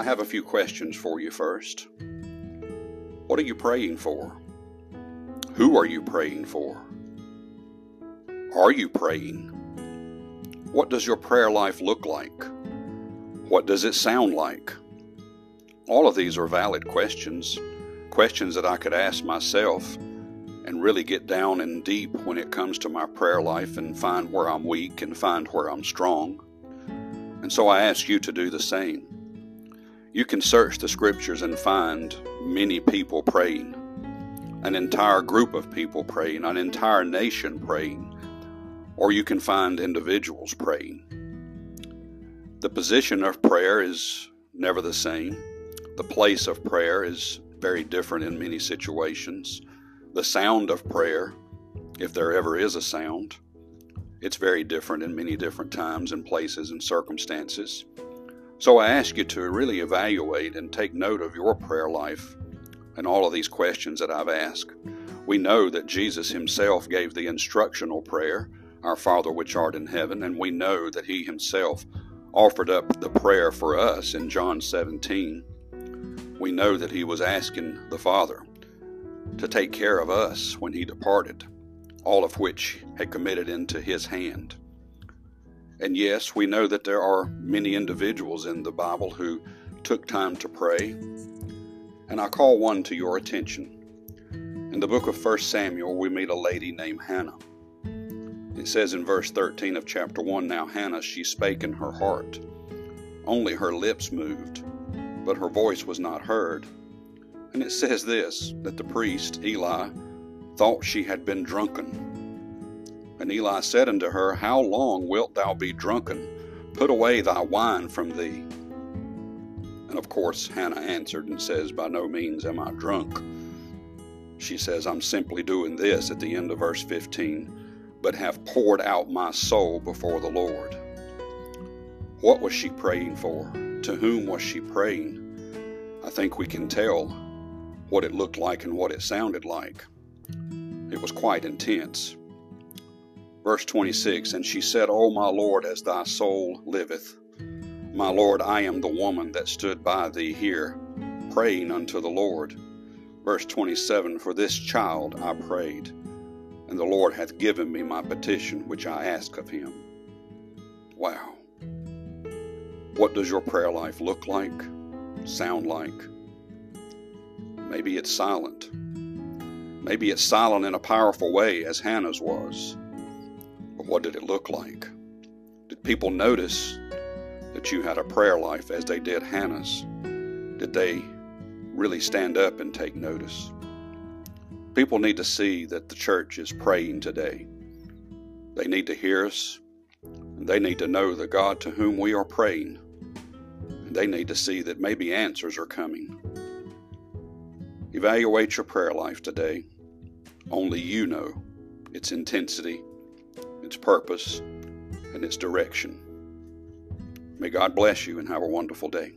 I have a few questions for you first. What are you praying for? Who are you praying for? Are you praying? What does your prayer life look like? What does it sound like? All of these are valid questions, questions that I could ask myself and really get down and deep when it comes to my prayer life and find where I'm weak and find where I'm strong. And so I ask you to do the same. You can search the scriptures and find many people praying, an entire group of people praying, an entire nation praying, or you can find individuals praying. The position of prayer is never the same. The place of prayer is very different in many situations. The sound of prayer, if there ever is a sound, it's very different in many different times and places and circumstances. So I ask you to really evaluate and take note of your prayer life and all of these questions that I've asked. We know that Jesus himself gave the instructional prayer, Our Father which art in heaven, and we know that he himself offered up the prayer for us in John 17. We know that he was asking the Father to take care of us when he departed all of which had committed into his hand. And yes, we know that there are many individuals in the Bible who took time to pray. And I call one to your attention. In the book of 1 Samuel, we meet a lady named Hannah. It says in verse 13 of chapter 1 Now Hannah, she spake in her heart. Only her lips moved, but her voice was not heard. And it says this that the priest, Eli, thought she had been drunken. And Eli said unto her, How long wilt thou be drunken? Put away thy wine from thee. And of course, Hannah answered and says, By no means am I drunk. She says, I'm simply doing this at the end of verse 15, but have poured out my soul before the Lord. What was she praying for? To whom was she praying? I think we can tell what it looked like and what it sounded like. It was quite intense. Verse 26 And she said, O my Lord, as thy soul liveth, my Lord, I am the woman that stood by thee here, praying unto the Lord. Verse 27 For this child I prayed, and the Lord hath given me my petition which I ask of him. Wow. What does your prayer life look like, sound like? Maybe it's silent. Maybe it's silent in a powerful way, as Hannah's was. What did it look like? Did people notice that you had a prayer life as they did Hannah's? Did they really stand up and take notice? People need to see that the church is praying today. They need to hear us, and they need to know the God to whom we are praying. And they need to see that maybe answers are coming. Evaluate your prayer life today. Only you know its intensity, its purpose, and its direction. May God bless you and have a wonderful day.